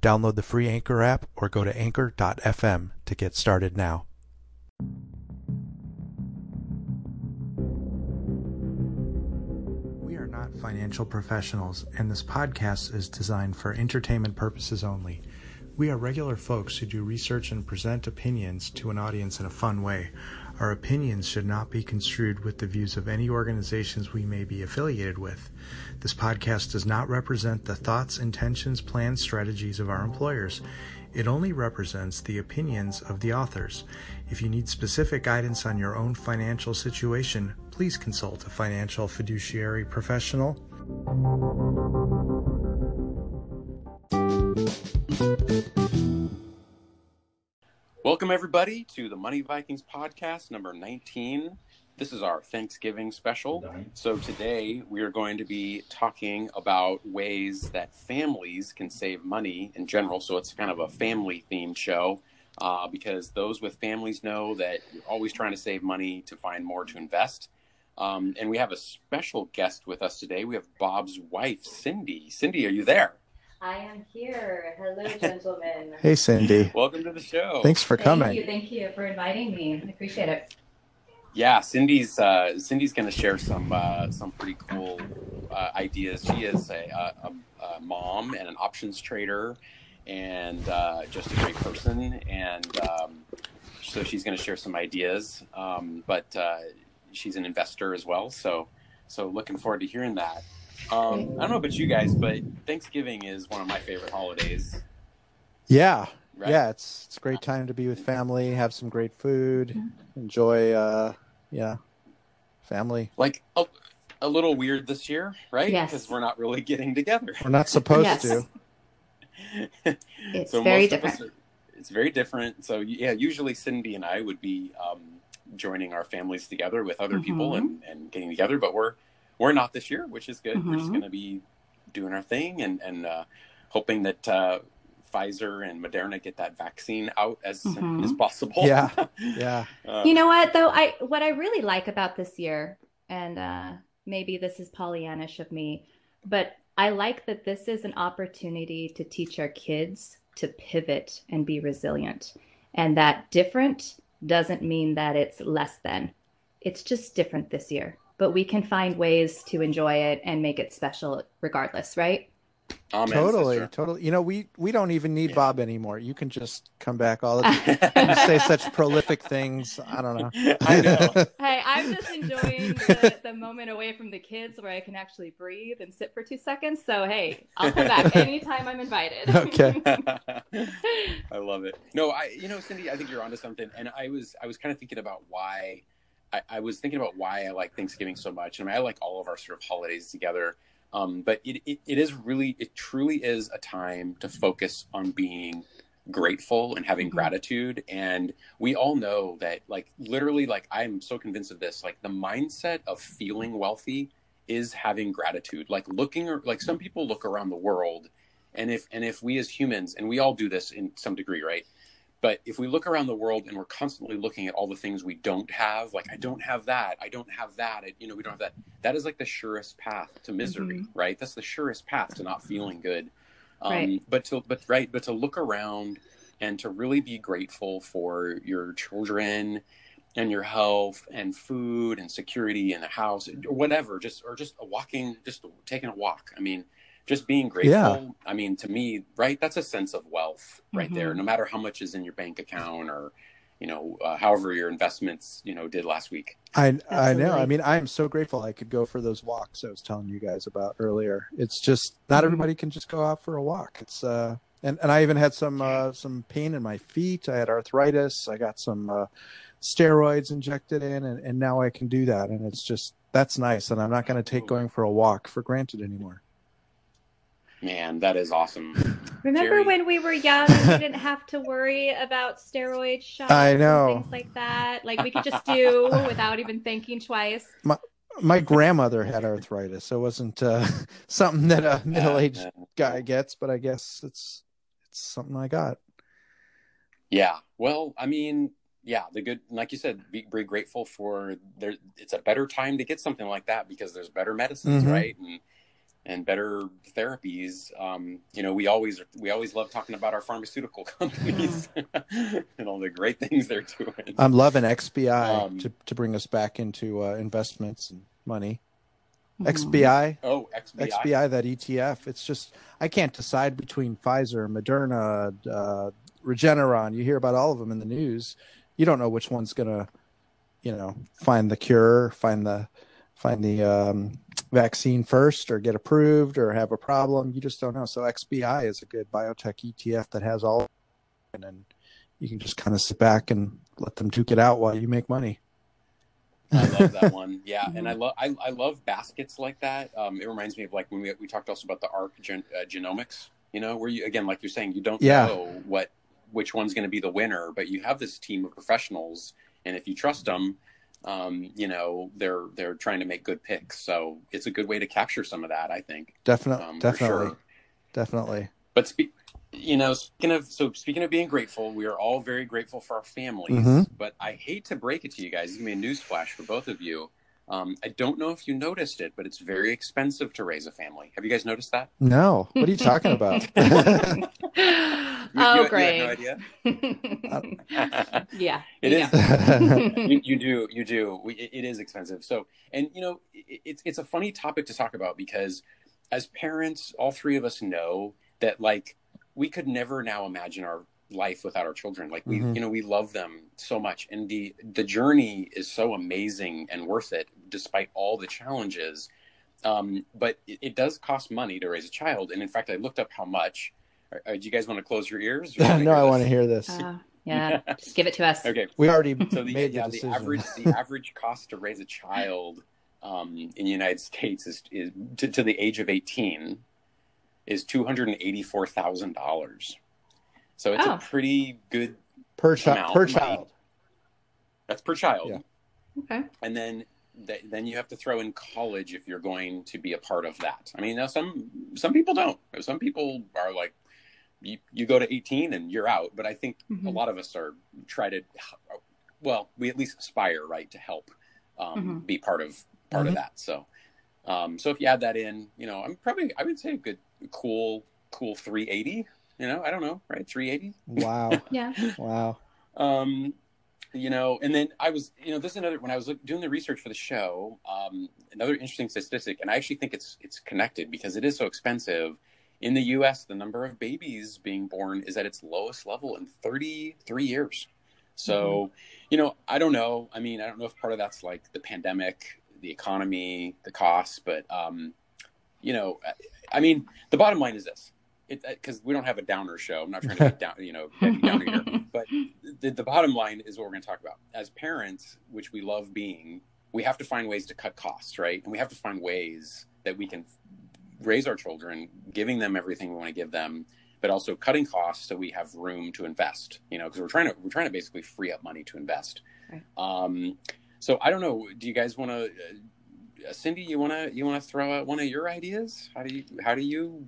Download the free Anchor app or go to anchor.fm to get started now. We are not financial professionals, and this podcast is designed for entertainment purposes only. We are regular folks who do research and present opinions to an audience in a fun way. Our opinions should not be construed with the views of any organizations we may be affiliated with. This podcast does not represent the thoughts, intentions, plans, strategies of our employers. It only represents the opinions of the authors. If you need specific guidance on your own financial situation, please consult a financial fiduciary professional. Welcome, everybody, to the Money Vikings podcast number 19. This is our Thanksgiving special. So, today we are going to be talking about ways that families can save money in general. So, it's kind of a family themed show uh, because those with families know that you're always trying to save money to find more to invest. Um, and we have a special guest with us today. We have Bob's wife, Cindy. Cindy, are you there? I am here. Hello, gentlemen. Hey, Cindy. Welcome to the show. Thanks for coming. Thank coming. you. Thank you for inviting me. I appreciate it. Yeah, Cindy's uh, Cindy's going to share some uh, some pretty cool uh, ideas. She is a, a, a, mom and an options trader, and uh, just a great person. And um, so she's going to share some ideas. Um, but uh, she's an investor as well. So so looking forward to hearing that. Um, I don't know about you guys, but Thanksgiving is one of my favorite holidays. Yeah. Right? Yeah, it's it's a great time to be with family, have some great food, enjoy uh yeah, family. Like a, a little weird this year, right? Yes. Because we're not really getting together. We're not supposed Yes. to. It's so very most of us different. are- it's very different. So yeah, usually Cindy and I would be um, joining our families together with other people Mhm. and, and getting together, but we're we're not this year, which is good. We're just Mhm. going to be doing our thing and and uh, hoping that uh, Pfizer and Moderna get that vaccine out as soon Mhm. as possible. Yeah. Yeah. Uh, You know what though? I what I really like about this year, and uh, maybe this is Pollyannish of me, but I like that this is an opportunity to teach our kids to pivot and be resilient, and that different doesn't mean that it's less than. It's just different this year, but we can find ways to enjoy it and make it special regardless, right? amen, totally, sister. totally. You know, we we don't even need Yeah. Bob anymore. You can just come back all the time. You say such prolific things. I don't know. I know. Hey, I'm just enjoying the, the moment away from the kids where I can actually breathe and sit for two seconds. So, hey, I'll come back anytime I'm invited. Okay. I love it. No, I you know, Cindy, I think you're onto something. And I was I was kind of thinking about why I, I was thinking about why I like Thanksgiving so much. I mean, I like all of our sort of holidays together. Um, but it, it, it is really it truly is a time to focus on being grateful and having Mhm. gratitude and we all know that like literally like i'm so convinced of this like the mindset of feeling wealthy is having gratitude like looking or like some people look around the world and if and if we as humans and we all do this in some degree right but if we look around the world and we're constantly looking at all the things we don't have like i don't have that i don't have that I, you know we don't have that that is like the surest path to misery right? That's the surest path to not feeling good. Um, Right. but to but right but to look around and to really be grateful for your children and your health and food and security and a house or whatever just or just a walking just taking a walk. I mean just being grateful Yeah. i mean to me right that's a sense of wealth right there Mhm. no matter how much is in your bank account or you know uh, however your investments you know did last week I I know. I mean, I'm so grateful I could go for those walks I was telling you guys about earlier. It's just not Mhm. everybody can just go out for a walk. It's uh and and I even had some uh some pain in my feet. I had arthritis. I got some uh steroids injected in and and now I can do that and it's just that's nice and I'm not going to take going for a walk for granted anymore. Man, that is awesome. Remember Jerry? when we were young and we didn't have to worry about steroid shots I know. and things like that? Like we could just do without even thinking twice. My my grandmother had arthritis, so it wasn't uh, something that a middle-aged guy gets, but I guess it's it's something I got. Yeah. Well, I mean, yeah, the good, like you said, be, be grateful for there. It's a better time to get something like that because there's better medicines, Mhm. right? And and better therapies. Um, you know, we always we always love talking about our pharmaceutical companies and all the great things they're doing. I'm loving XBI Um, to to bring us back into uh, investments and money. Mm-hmm. XBI, oh, XBI. XBI, that ETF. It's just I can't decide between Pfizer, Moderna, uh, Regeneron. You hear about all of them in the news. You don't know which one's gonna, you know, find the cure, find the find the um, vaccine first, or get approved, or have a problem. You just don't know. So XBI is a good biotech ETF that has all, and then you can just kind of sit back and let them duke it out while you make money. I love that one. Yeah, and I love I, I love baskets like that. Um, it reminds me of like when we we talked also about the ARK gen, uh, genomics. You know, where you again, like you're saying, you don't Yeah. know what which one's going to be the winner, but you have this team of professionals, and if you trust them, um, you know they're they're trying to make good picks. So it's a good way to capture some of that, I think. Definitely, Um, definitely, sure. definitely. But spe- you know, speaking of so speaking of being grateful, we are all very grateful for our families. Mhm. But I hate to break it to you guys. It's gonna be a newsflash for both of you. Um, I don't know if you noticed it, but it's very expensive to raise a family. Have you guys noticed that? No, what are you talking about? You- oh, you, You great. had no idea. yeah. It yeah. is. you, you do you do we, it, it is expensive so and you know it, it's it's a funny topic to talk about because as parents all three of us know that like we could never now imagine our life without our children. Like we mm-hmm. you know we love them so much. And the the journey is so amazing and worth it despite all the challenges. Um, but it, it, does cost money to raise a child. And in fact i looked up how much. Are, are, do you guys want to close your ears? No i want to hear this. Uh, yeah. Just give it to us. Okay. We already so the, made yeah, the, the average the average cost to raise a child um, in the united states is, is to, to the age of 18 is $284000 so it's Oh. a pretty good. per child. amount Per child. That's per child, Yeah. Okay. and then th- then you have to throw in college if you're going to be a part of that. I mean, now some some people don't. Some people are like, you you go to eighteen and you're out. But I think a Mhm. lot of us are try to well we at least aspire right to help um, Mhm. be part of part Mhm. of that so um, so if you add that in you know i'm probably i would say a good cool cool 380 you know i don't know right 380 Wow. Yeah. wow. um, you know, and then I was, you know, this is another when I was look, doing the research for the show. Um, another interesting statistic, and I actually think it's it's connected because it is so expensive. In the U.S., the number of babies being born is at its lowest level in 33 years. So, you know, I don't know. I mean, I don't know if part of that's like the pandemic, the economy, the costs, but um, you know, I, I mean, the bottom line is this: because we don't have a downer show. I'm not trying to be down, you know, Downer here, but the, the bottom line is what we're going to talk about. As parents, which we love being, we have to find ways to cut costs, right? And we have to find ways that we can raise our children, giving them everything we want to give them, but also cutting costs so we have room to invest. You know, because we're trying to we're trying to basically free up money to invest. Right. Um, so I don't know. Do you guys want to, uh, Cindy? You want to you want to throw out one of your ideas? How do you how do you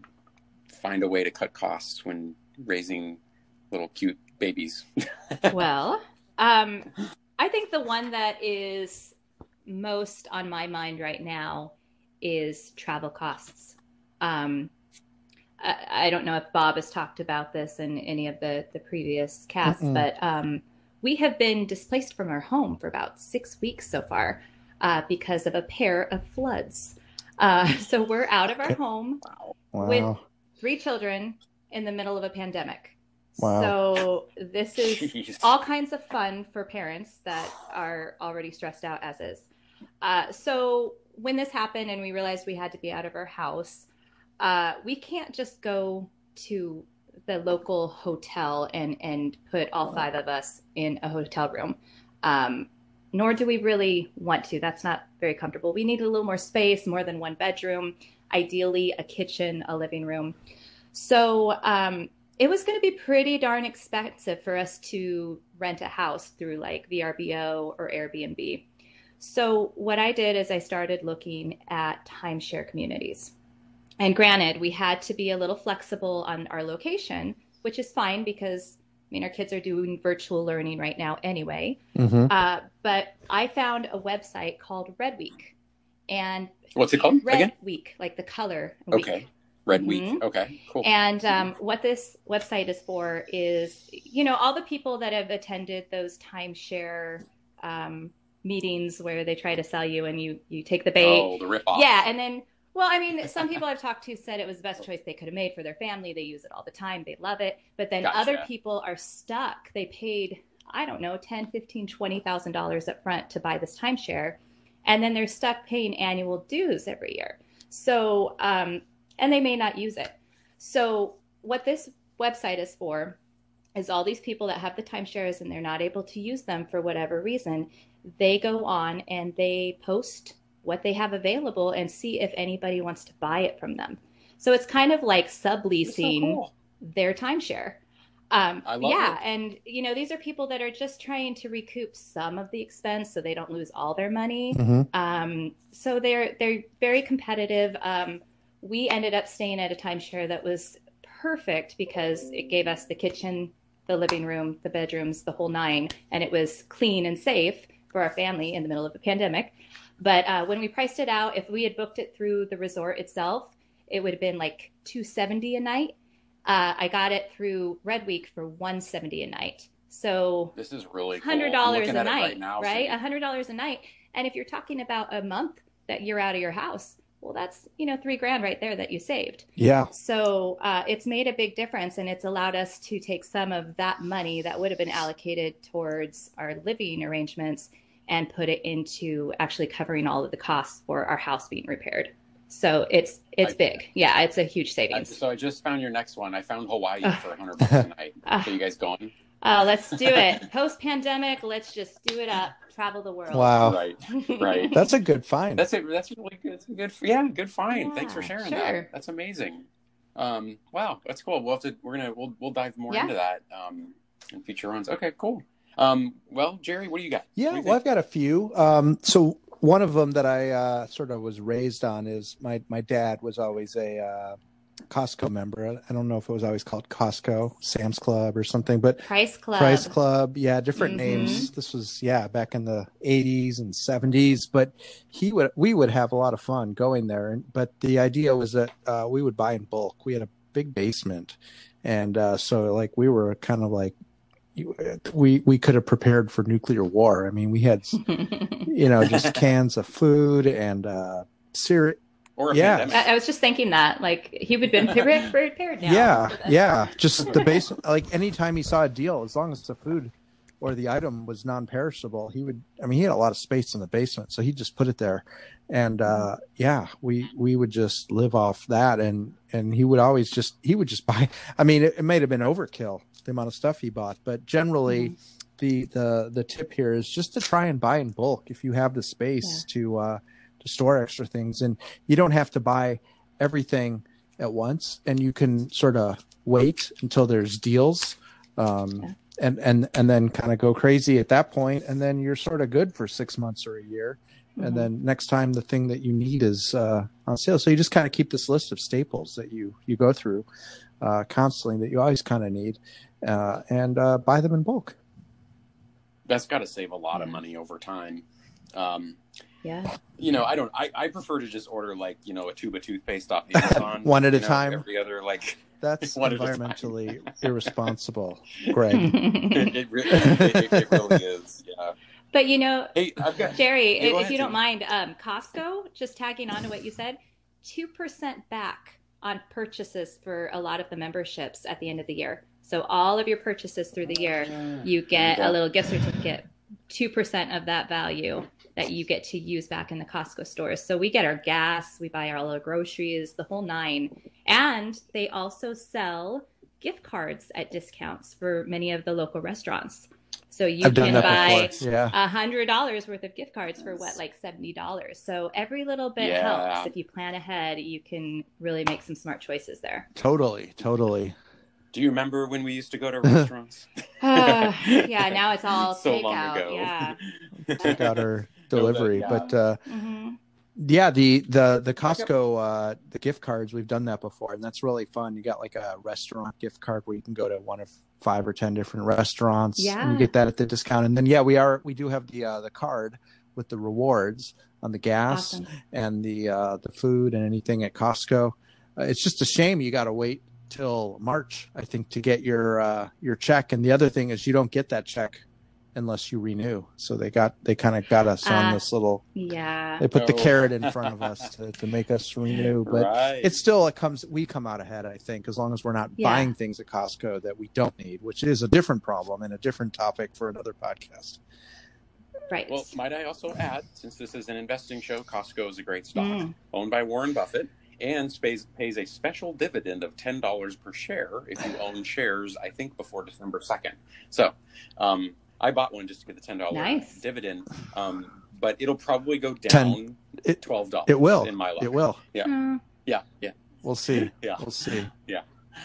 find a way to cut costs when raising little cute babies? well, um, I think the one that is most on my mind right now is travel costs. Um, I, I don't know if Bob has talked about this in any of the, the previous casts, Mm-mm. but um, we have been displaced from our home for about six weeks so far uh, because of a pair of floods. Uh, so we're out of our home Wow. With- three children in the middle of a pandemic. Wow. So this is Jeez. all kinds of fun for parents that are already stressed out as is. Uh, so when this happened and we realized we had to be out of our house, uh, we can't just go to the local hotel and and put all five of us in a hotel room. Um, nor do we really want to. That's not very comfortable. We need a little more space, more than one bedroom. Ideally a kitchen, a living room. So um, it was going to be pretty darn expensive for us to rent a house through like VRBO or Airbnb. So what I did is I started looking at timeshare communities. And granted, we had to be a little flexible on our location, which is fine because I mean, our kids are doing virtual learning right now anyway. Mm-hmm. Uh, but I found a website called Red Week. And what's it called Red again? Week, like the color. Week. Okay. Red Week. Mm-hmm. Okay, cool. And um, what this website is for is, you know, all the people that have attended those timeshare um, meetings where they try to sell you and you you take the bait. Oh, the rip off. Yeah, and then well, I mean, some people I've talked to said it was the best choice they could have made for their family. They use it all the time. They love it. But then Gotcha. other people are stuck. They paid, I don't know, 10, 15, 20,000 dollars up front to buy this timeshare. And then they're stuck paying annual dues every year. So, um, and they may not use it. So, what this website is for is all these people that have the timeshares and they're not able to use them for whatever reason, they go on and they post what they have available and see if anybody wants to buy it from them. So it's kind of like subleasing so cool. their timeshare. Um, yeah, it. and you know these are people that are just trying to recoup some of the expense so they don't lose all their money. Mhm. Um, so they're they're very competitive. Um, we ended up staying at a timeshare that was perfect because it gave us the kitchen, the living room, the bedrooms, the whole nine, and it was clean and safe for our family in the middle of a pandemic. But uh, when we priced it out, if we had booked it through the resort itself, it would have been like 270 a night. Uh, I got it through Red Week for 170 a night. So This is really cool. hundred I'm dollars looking a night, right now. right? A hundred dollars a night. And if you're talking about a month that you're out of your house, well, that's you know three grand right there that you saved. Yeah. So uh, it's made a big difference, and it's allowed us to take some of that money that would have been allocated towards our living arrangements and put it into actually covering all of the costs for our house being repaired. So it's it's I- big. Yeah, it's a huge I, savings. so I just found your next one. I found Hawaii Ugh. for 100 bucks a night. Ugh. So you guys going? Oh, let's do it. Post pandemic, let's just do it up. Travel the world. Wow. Right, right. That's a good find. That's it. That's really good. That's a good. Yeah, good find. Thanks for sharing sure. that. That's amazing. Um, wow, that's cool. We'll have to. We're gonna. We'll we'll dive more Yeah. into that um, in future runs. Okay, cool. Um, well, Jerry, what do you got? Yeah, do you well, I've got a few. Um, so one of them that I uh, sort of was raised on is my my dad was always a uh, Costco member. I don't know if it was always called Costco, Sam's Club, or something, but Price Club. Price Club, yeah, different Mhm. names. This was yeah back in the '80s and '70s, but he would we would have a lot of fun going there. And but the idea was that uh, we would buy in bulk. We had a big basement, and uh, so like we were kind of like we we could have prepared for nuclear war. I mean, we had you know just cans of food and uh, cereal. Or yeah. I, I was just thinking that, like, he would have been prepared, prepared now. Yeah, yeah. Just the base. Like anytime he saw a deal, as long as the food or the item was non-perishable, he would. I mean, he had a lot of space in the basement, so he just put it there. And uh, yeah, we we would just live off that, and and he would always just he would just buy. I mean, it, it may have been overkill the amount of stuff he bought, but generally. The, the the tip here is just to try and buy in bulk if you have the space to uh, to store extra things, and you don't have to buy everything at once, and you can sort of wait until there's deals, um, Yeah. and and and then kind of go crazy at that point, and then you're sort of good for six months or a year, Mhm. and then next time the thing that you need is uh, on sale. So you just kind of keep this list of staples that you you go through uh, constantly that you always kind of need, uh, and uh, buy them in bulk. That's got to save a lot of money over time. Um, Yeah. you know, I don't. I, I prefer to just order like you know a tube of toothpaste off Amazon, One at a know, time. Every other like That's One at a time. environmentally irresponsible, Greg. it, it, re- it, it really is. Yeah. but you know, Hey, I've got Jerry, Yeah, go if ahead, you don't mind, um, Costco, just tagging on to what you said, 2% back on purchases for a lot of the memberships at the end of the year. So all of your purchases through the year, mm-hmm. you get a little gift certificate, 2% of that value that you get to use back in the Costco stores. So we get our gas, we buy all our groceries, the whole nine. And they also sell gift cards at discounts for many of the local restaurants. So you I've can buy before. Yeah. a hundred dollars worth of gift cards for what, like seventy dollars. So every little bit Yeah. helps. If you plan ahead, you can really make some smart choices there. Totally. Totally. Do you remember when we used to go to restaurants? yeah, now it's all so long takeout. ago. Yeah. Take out our delivery. But uh, hmm yeah, the the the Costco uh, the gift cards we've done that before, and that's really fun. You got like a restaurant gift card where you can go to one of five or ten different restaurants, and Yeah. you get that at the discount. And then yeah, we are we do have the uh, the card with the rewards on the gas Awesome. and the uh, the food and anything at Costco. Uh, it's just a shame you got to wait till March, I think, to get your uh, your check. And the other thing is you don't get that check unless you renew. So they got they kind of got us on Ah. this little. Yeah. They put the carrot in front of us to, to make us renew, but right. it's still it comes we come out ahead. I think as long as we're not Yeah. buying things at Costco that we don't need, which is a different problem and a different topic for another podcast. Right. Well, might I also add, since this is an investing show, Costco is a great stock, Mm. owned by Warren Buffett, and pays, pays a special dividend of ten dollars per share if you own shares. I think before December second. So, um, I bought one just to get the ten dollar Nice. dividend. Um, but it'll probably go down It- twelve dollars. It will. in my life, It will. Mm. Yeah, yeah, We'll see. yeah. We'll see. Yeah,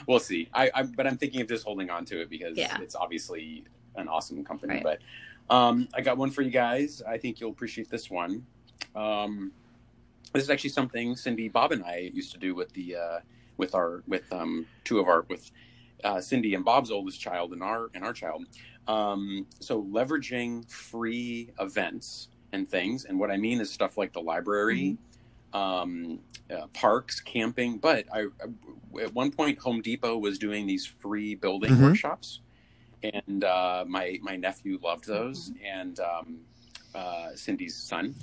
we'll see. I, I but I'm thinking of just holding on to it because Yeah. it's obviously an awesome company. Right. But um, I got one for you guys. I think you'll appreciate this one. Um, this is actually something Cindy, Bob, and I used to do with the uh, with our with um, two of our with uh, Cindy and Bob's oldest child and our and our child. Um, so leveraging free events and things, and what I mean is stuff like the library, um, uh, parks, camping. But I, I- at one point, Home Depot was doing these free building Mhm. workshops, and uh, my my nephew loved those, and um, uh, Cindy's son,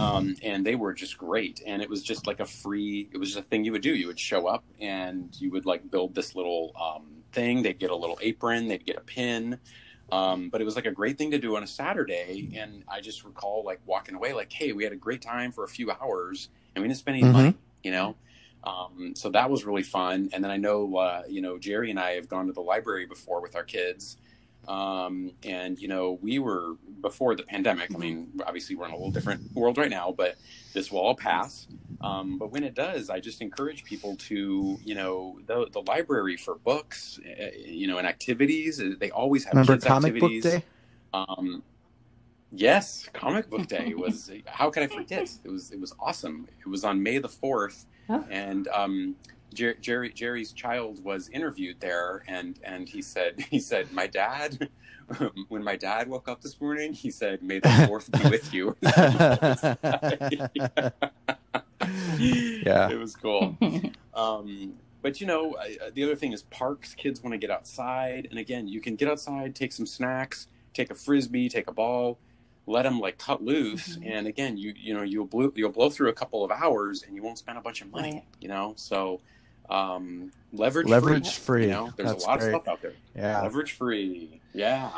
um, and they were just great. And it was just like a free. It was just a thing you would do. You would show up, and you would like build this little um, thing. They'd get a little apron. They'd get a pin. Um, but it was like a great thing to do on a Saturday, and I just recall like walking away, like, "Hey, we had a great time for a few hours, and we didn't spend any Mhm. money," you know. Um, so that was really fun. And then I know, uh, you know, Jerry and I have gone to the library before with our kids, um, and you know, we were before the pandemic. I mean, obviously we're in a little different world right now, but this will all pass. Um, but when it does, I just encourage people to, you know, the the library for books, uh, you know, and activities. uh, They always have Remember kids comic book day? Um, yes, comic book day was. how could I forget? It was it was awesome. It was on May the fourth, Oh. and um, Jer- Jerry Jerry's child was interviewed there, and and he said he said my dad. When my dad woke up this morning, he said, "May the fourth be with you." Yeah. it was cool. Um, but you know, uh, the other thing is parks. Kids want to get outside, and again, you can get outside, take some snacks, take a frisbee, take a ball, let them like cut loose, Mhm. and again, you you know you'll blow you'll blow through a couple of hours, and you won't spend a bunch of money. Right. You know, so um, leverage Leverage free. free. You know, there's That's a lot great. of stuff out there. Yeah. Leverage free. Yeah.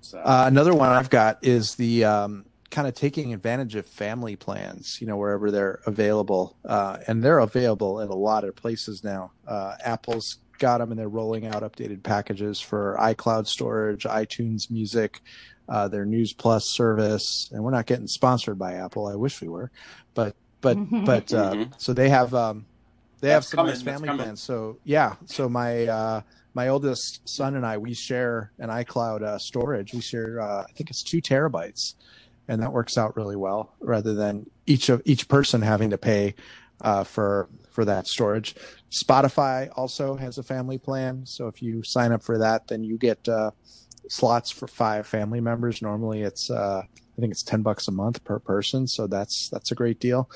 So, Uh, another one I've got is the um, kind of taking advantage of family plans, you know, wherever they're available. Uh, and they're available at a lot of places now. Uh, Apple's got them and they're rolling out updated packages for iCloud storage, iTunes Music, uh, their News Plus service. And we're not getting sponsored by Apple. I wish we were. But, but, but, uh, Mhm. so they have, um, they That's have some coming, nice family plans. So yeah, so my, uh, my oldest son and I, we share an iCloud uh, storage. We share, uh, I think it's two terabytes, and that works out really well. Rather than each of each person having to pay uh, for for that storage. Spotify also has a family plan, so if you sign up for that, then you get uh, slots for five family members. Normally, it's uh, I think it's ten bucks a month per person, so that's that's a great deal.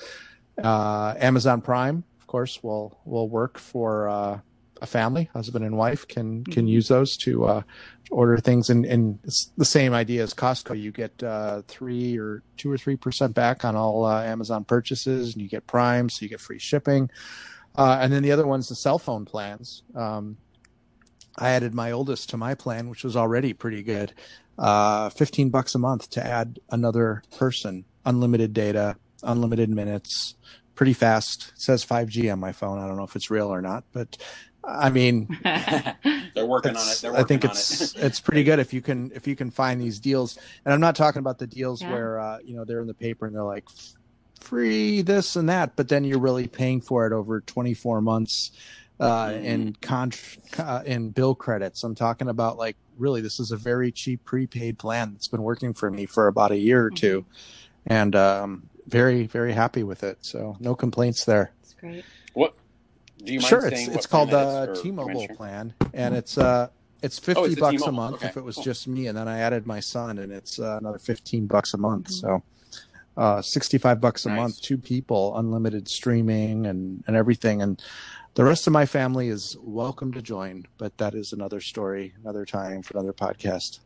Uh, Amazon Prime, of course, will will work for. A family, husband and wife, can can Mhm. use those to uh, order things, and, and it's the same idea as Costco. You get uh, three or two or three percent back on all uh, Amazon purchases, and you get Prime, so you get free shipping. Uh, and then the other one's the cell phone plans. Um, I added my oldest to my plan, which was already pretty good. Uh, Fifteen bucks a month to add another person, unlimited data, unlimited minutes, pretty fast. It says 5G on my phone. I don't know if it's real or not, but I mean, they're working on it. They're working I think on it's it. it's pretty good if you can if you can find these deals. And I'm not talking about the deals Yeah. where uh, you know they're in the paper and they're like free this and that, but then you're really paying for it over 24 months uh, Mhm. in con uh, in bill credits. I'm talking about like really this is a very cheap prepaid plan that's been working for me for about a year or Mhm. two, and um, very very happy with it. So no complaints there. It's great. Do you mind Sure, saying it's what it's called the that is, or T-Mobile plan, and it's uh it's fifty Oh, it's bucks a T-Mobile. month Okay, if it was cool. just me, and then I added my son, and it's uh, another fifteen bucks a month. Mhm. So, uh, sixty-five bucks a Nice. month, two people, unlimited streaming and and everything, and the rest of my family is welcome to join. But that is another story, another time for another podcast.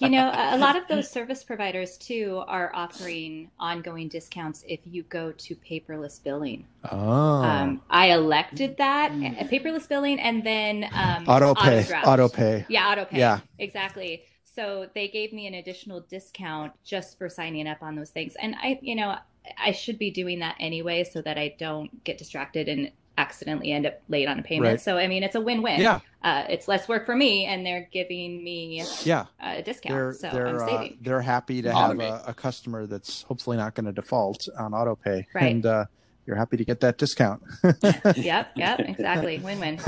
You know, a lot of those service providers too are offering ongoing discounts if you go to paperless billing. Oh, Um, I elected that uh, paperless billing, and then um, auto pay, auto pay. Yeah, auto pay. Yeah. exactly. So they gave me an additional discount just for signing up on those things, and I, you know, I should be doing that anyway, so that I don't get distracted and accidentally end up late on a payment. Right. So I mean, it's a win-win. Yeah, Uh, it's less work for me, and they're giving me yeah. a discount, They're so they're I'm uh, saving. they're happy to have a, a customer that's hopefully not going to default on auto pay, Right. and uh, you're happy to get that discount. yep, yep, exactly. Win-win.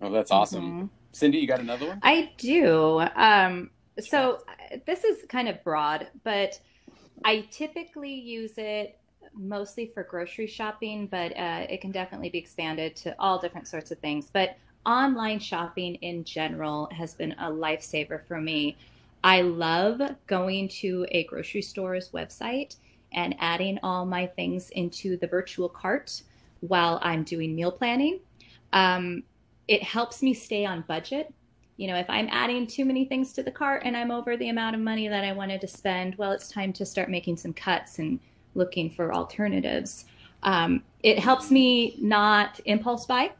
Oh, that's awesome. Mhm. Cindy, you got another one? I do. Um, so uh, this is kind of broad, but I typically use it mostly for grocery shopping, but uh, it can definitely be expanded to all different sorts of things. But online shopping in general has been a lifesaver for me. I love going to a grocery store's website and adding all my things into the virtual cart while I'm doing meal planning. Um, it helps me stay on budget. You know, if I'm adding too many things to the cart and I'm over the amount of money that I wanted to spend, well, it's time to start making some cuts and looking for alternatives. Um, it helps me not impulse buy.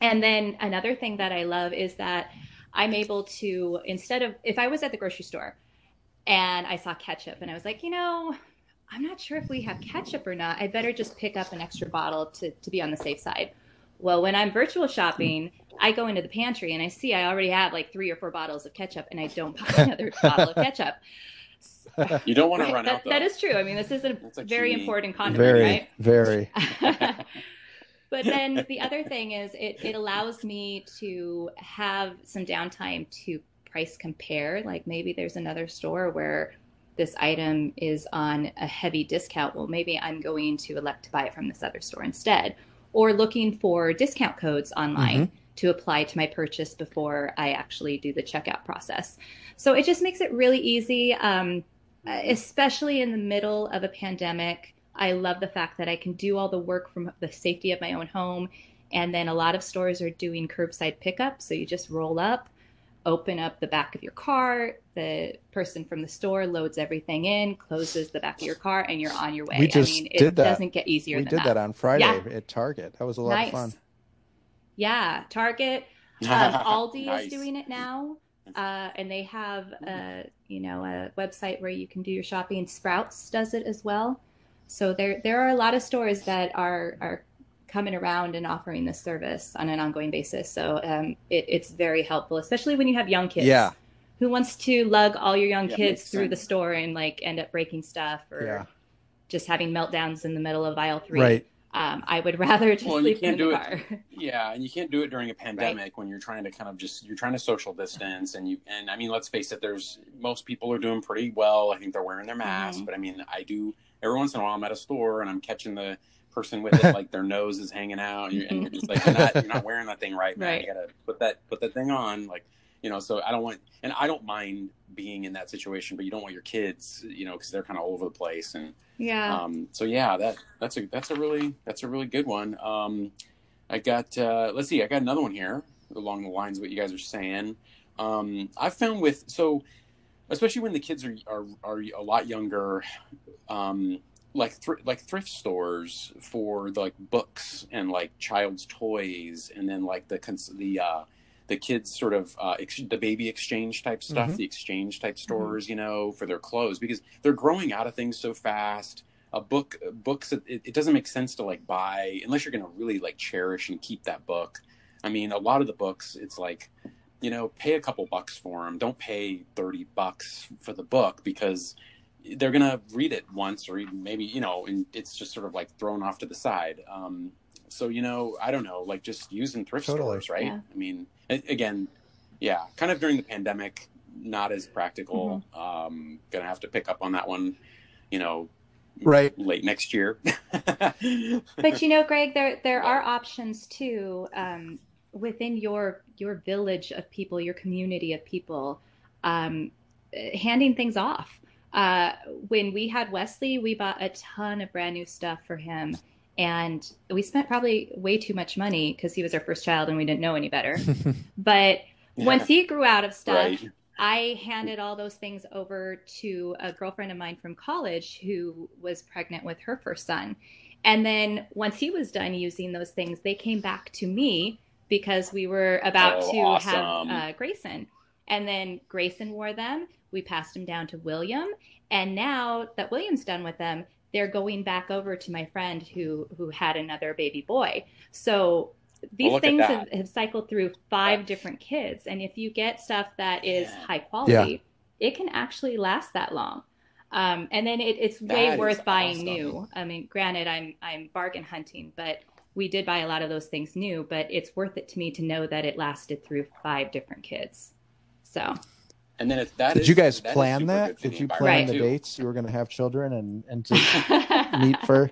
And then another thing that I love is that I'm able to, instead of, if I was at the grocery store and I saw ketchup and I was like, you know, I'm not sure if we have ketchup or not. I better just pick up an extra bottle to, to be on the safe side. Well, when I'm virtual shopping, I go into the pantry and I see I already have like three or four bottles of ketchup and I don't buy another bottle of ketchup. You don't want to run that, out though. that is true. I mean, this is a a very key. important condiment, very, right? very. but then the other thing is it, it allows me to have some downtime to price compare. Like maybe there's another store where this item is on a heavy discount. Well, maybe I'm going to elect to buy it from this other store instead. Or looking for discount codes online to apply to my purchase before I actually do the checkout process. So it just makes it really easy, um, especially in the middle of a pandemic. I love the fact that I can do all the work from the safety of my own home. And then a lot of stores are doing curbside pickup. So you just roll up, open up the back of your car. The person from the store loads everything in, closes the back of your car, and you're on your way. We just I mean, it did that. doesn't get easier we than did that. on Friday Yeah. at Target. That was a lot nice. of fun. Yeah, Target, um, Aldi Nice. is doing it now, uh, and they have a you know a website where you can do your shopping. Sprouts does it as well. So there there are a lot of stores that are are coming around and offering this service on an ongoing basis. So um, it, it's very helpful, especially when you have young kids. Yeah. Who wants to lug all your young Yeah, kids through the store and like end up breaking stuff or Yeah. just having meltdowns in the middle of aisle three? Right. Um, I would rather just Well, them in the do it- car. Yeah, and you can't do it during a pandemic when you're trying to kind of just you're trying to social distance and you and I mean let's face it, there's most people are doing pretty well. I think they're wearing their masks, Mhm. but I mean I do every once in a while I'm at a store and I'm catching the person with it like their nose is hanging out and you're, and you're just like you're not you're not wearing that thing right, man. Right. You gotta put that put that thing on like you know. So I don't want and I don't mind being in that situation, but you don't want your kids, you know, because they're kind of all over the place and Yeah. um, so yeah, that that's a that's a really that's a really good one. Um, I got uh, let's see, I got another one here along the lines of what you guys are saying. Um, I found with so especially when the kids are are, are a lot younger, um, like thr- like thrift stores for the, like books and like child's toys, and then like the cons- the uh, the kids sort of uh, ex- the baby exchange type stuff, Mhm. the exchange type stores, you know, for their clothes because they're growing out of things so fast. a book books it, it doesn't make sense to like buy unless you're going to really like cherish and keep that book i mean a lot of the books it's like you know pay a couple bucks for them don't pay 30 bucks for the book because they're going to read it once or even maybe you know and it's just sort of like thrown off to the side um, so you know i don't know like just using thrift Totally. stores right Yeah. i mean a- again yeah kind of during the pandemic not as practical. Um gonna have to pick up on that one you know Right. late next year. But you know, Greg, there there are options too um, within your your village of people, your community of people, um, handing things off. Uh, when we had Wesley, we bought a ton of brand new stuff for him, and we spent probably way too much money because he was our first child and we didn't know any better. But once he grew out of stuff, right I handed all those things over to a girlfriend of mine from college who was pregnant with her first son. And then once he was done using those things, they came back to me because we were about Oh, to awesome. have uh, Grayson. And then Grayson wore them. We passed them down to William. And now that William's done with them, they're going back over to my friend who who had another baby boy. So these at things have, have cycled through five different kids. And if you get stuff that is Yeah. high quality, it can actually last that long. Um, and then it, it's way That worth buying awesome. new. I mean, granted, I'm I'm bargain hunting, but we did buy a lot of those things new. But it's worth it to me to know that it lasted through five different kids. So and then it, that Did is- you guys that is plan that? Did you environment, plan the too. dates you were going to have children and and to meet for?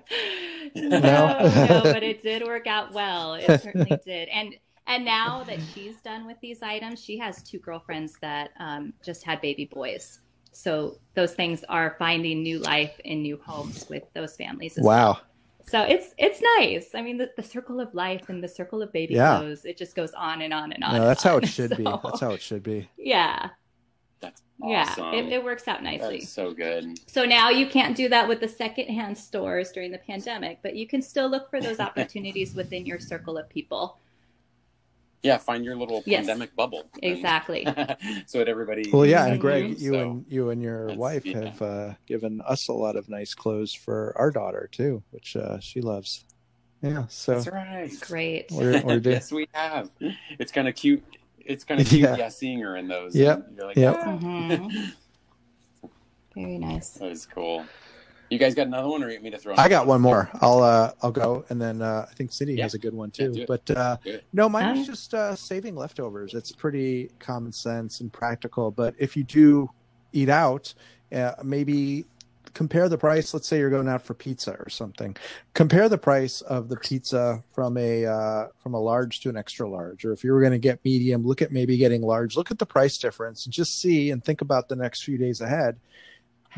no, no, but it did work out well. It certainly did. And and now that she's done with these items, she has two girlfriends that um, just had baby boys. So those things are finding new life in new homes with those families. As well. Wow. So it's it's nice. I mean, the, the circle of life and the circle of baby Yeah. clothes, it just goes on and on and on. No, and that's how on. it should be. That's how it should be. Yeah, That's yeah. awesome. It, it works out nicely. is so good. So now you can't do that with the secondhand stores during the pandemic, but you can still look for those opportunities within your circle of people. Yeah, find your little Yes. pandemic bubble. Exactly. so that everybody. Well, yeah, and. Greg, you So, and you and your that's- wife yeah. have uh, given us a lot of nice clothes for our daughter too, which uh, she loves. Yeah, so That's right. Great. we're, we're yes, we have. It's kind of cute. It's kind of cute, Yeah. yeah. seeing her in those. Yep. You're like, Yep. "Ah." Mhm. Very nice. That is cool. You guys got another one, or you want me to throw? I got one more. I'll uh, I'll go, and then uh, I think Cindy Yeah. has a good one too. do it. but uh, no, mine Um, is just uh, saving leftovers. It's pretty common sense and practical. But if you do eat out, uh, maybe compare the price. Let's say you're going out for pizza or something. Compare the price of the pizza from a uh, from a large to an extra large, or if you were going to get medium, look at maybe getting large. Look at the price difference and just see and think about the next few days ahead.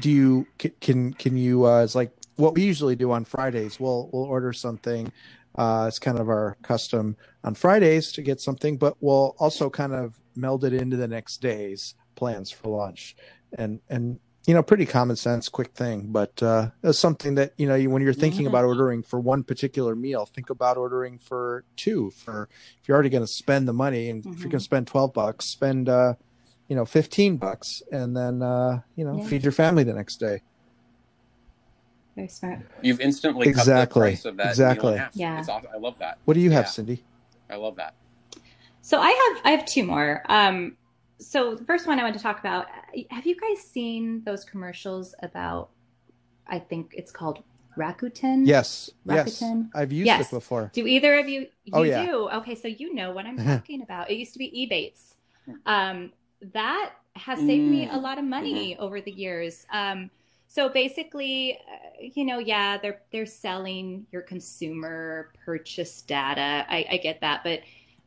Do you can can, you? Uh, it's like what we usually do on Fridays. We'll we'll order something. Uh, it's kind of our custom on Fridays to get something, but we'll also kind of meld it into the next day's plans for lunch, and and you know, pretty common sense, quick thing, but uh, it's something that you know, you, when you're thinking Mhm. about ordering for one particular meal, think about ordering for two. For if you're already going to spend the money, and if you're going to spend twelve bucks, spend uh, you know, fifteen bucks, and then uh, you know, Yeah. feed your family the next day. Very smart. You've instantly cut Exactly. the price of that meal Exactly. in half. Yeah. It's awesome. I love that. What do you have, Cindy? I love that. So I have I have two more. Um, so the first one I want to talk about. Have you guys seen those commercials about? I think it's called Rakuten. Yes, yes, Rakuten? I've used Yes. it before. Do either of you? You Oh, yeah. do. Okay, so you know what I'm talking about. It used to be Ebates. Um, that has saved me Mm. a lot of money over the years. Um, so basically, uh, you know, yeah, they're they're selling your consumer purchase data. I, I get that, but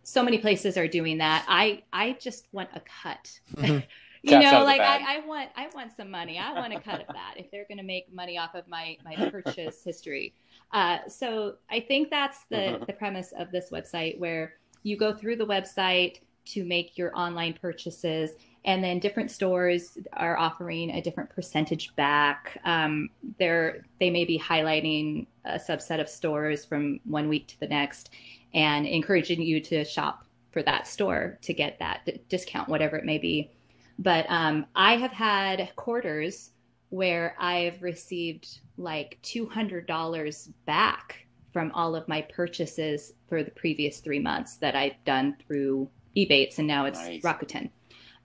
so many places are doing that. I I just want a cut. Mhm. you know, like. I, I want I want some money. I want a cut of that if they're going to make money off of my my purchase history. Uh, so I think that's the Mhm. the premise of this website, where you go through the website to make your online purchases, and then different stores are offering a different percentage back. Um, they're they may be highlighting a subset of stores from one week to the next, and encouraging you to shop for that store to get that d- discount, whatever it may be. But um, I have had quarters where I've received like $200 back from all of my purchases for the previous three months that I've done through Ebates and now it's Nice. Rakuten.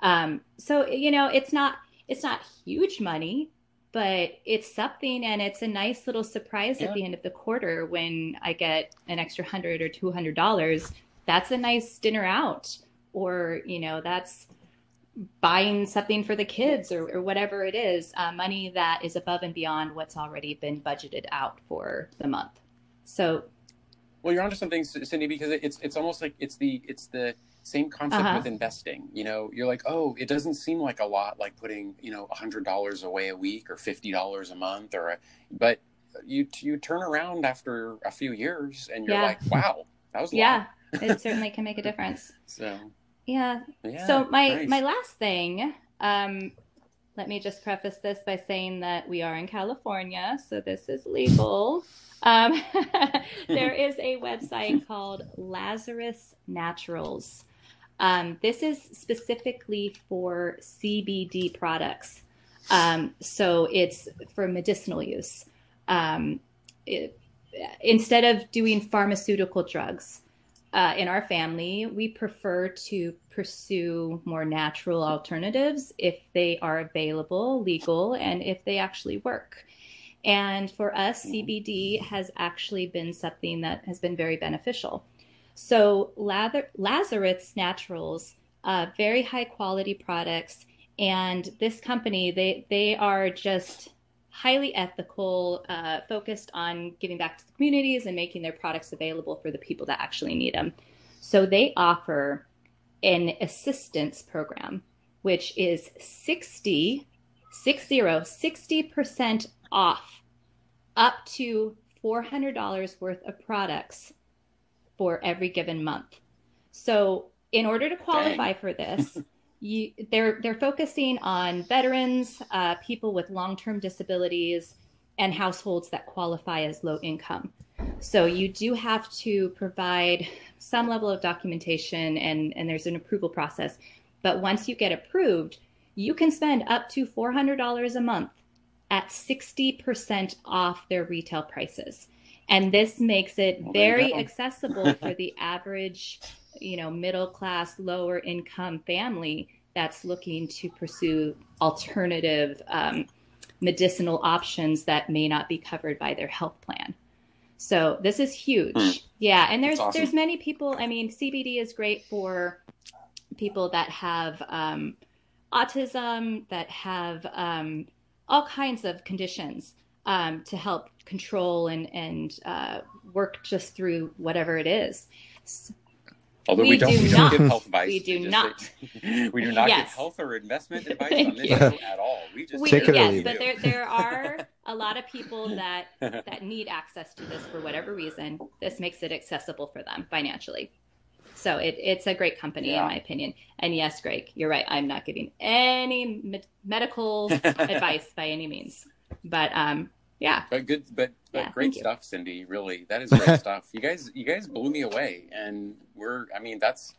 Um, so you know, it's not it's not huge money, but it's something, and it's a nice little surprise Yeah. at the end of the quarter when I get an extra hundred or two hundred dollars. That's a nice dinner out, or you know, that's buying something for the kids or, or whatever it is, uh, money that is above and beyond what's already been budgeted out for the month. So Well, you're onto something, Cindy, because it's it's almost like it's the it's the same concept Uh-huh. with investing. You know, you're like, oh, it doesn't seem like a lot, like putting you know hundred dollars away a week or fifty dollars a month, or a, but you you turn around after a few years and you're Yeah. like, wow, that was yeah, it certainly can make a difference. So Yeah, yeah. so my nice. my last thing um let me just preface this by saying that we are in california so this is legal. Um there is a website called lazarus naturals. Um, this is specifically for cbd products. Um, so it's for medicinal use. Um, it, instead of doing pharmaceutical drugs uh, in our family, we prefer to pursue more natural alternatives if they are available, legal, and if they actually work. And for us, CBD has actually been something that has been very beneficial. So, Lather- Lazarus Naturals, uh, very high quality products, and this company, they they are just highly ethical, uh, focused on giving back to the communities and making their products available for the people that actually need them. So they offer an assistance program, which is 60, 60, 60% off up to $400 worth of products for every given month. So in order to qualify for this, they're they're focusing on veterans, uh, people with long-term disabilities, and households that qualify as low income. So you do have to provide some level of documentation, and and there's an approval process. But once you get approved, you can spend up to four hundred dollars a month at sixty percent off their retail prices, and this makes it very accessible for the average you know middle class lower income family that's looking to pursue alternative um, medicinal options that may not be covered by their health plan so this is huge Hmm. yeah and there's awesome. there's many people i mean cbd is great for people that have um, autism that have um, all kinds of conditions um, to help control and and uh, work just through whatever it is Although we, We don't, do we don't not. give health advice. We do just not. say- we do not give health or investment advice on this you. show at all. We just We, Take it yes, leave but there there are a lot of people that that need access to this for whatever reason. This makes it accessible for them financially. So it, it's a great company Yeah. in my opinion. And yes, Greg, you're right. I'm not giving any me- medical advice by any means. But um, yeah, But good, but, but Yeah, great thank you. stuff, Cindy. Really, that is great stuff. You guys, you guys blew me away, and we're. I mean, that's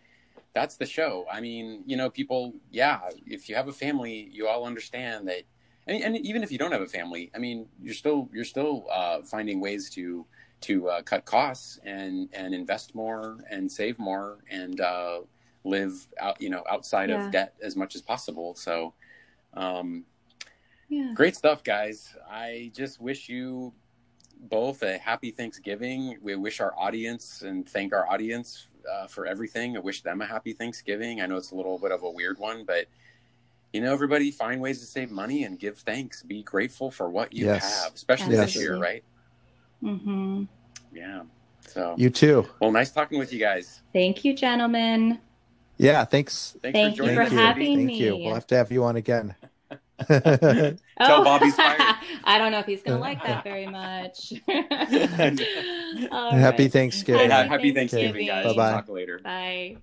that's the show. I mean, you know, people. Yeah, if you have a family, you all understand that. And, and even if you don't have a family, I mean, you're still you're still uh, finding ways to to uh, cut costs and and invest more and save more and uh, live out you know outside Yeah. of debt as much as possible. So. Um, yeah. Great stuff, guys. I just wish you both a happy Thanksgiving. We wish our audience and thank our audience uh, for everything. I wish them a happy Thanksgiving. I know it's a little bit of a weird one, but you know, everybody find ways to save money and give thanks. Be grateful for what you Yes. have, especially this year, right? Mm-hmm. Yeah. So, You too. well, nice talking with you guys. Thank you, gentlemen. Yeah. Thanks. Thanks Thank for you for us. you. Cindy. having Thank you. me. We'll have to have you on again. Tell oh. Bobby's fired. I don't know if he's going to like that very much. Happy right. Thanksgiving. Hey, Happy happy Thanksgiving, guys. Bye-bye. Talk later. Bye.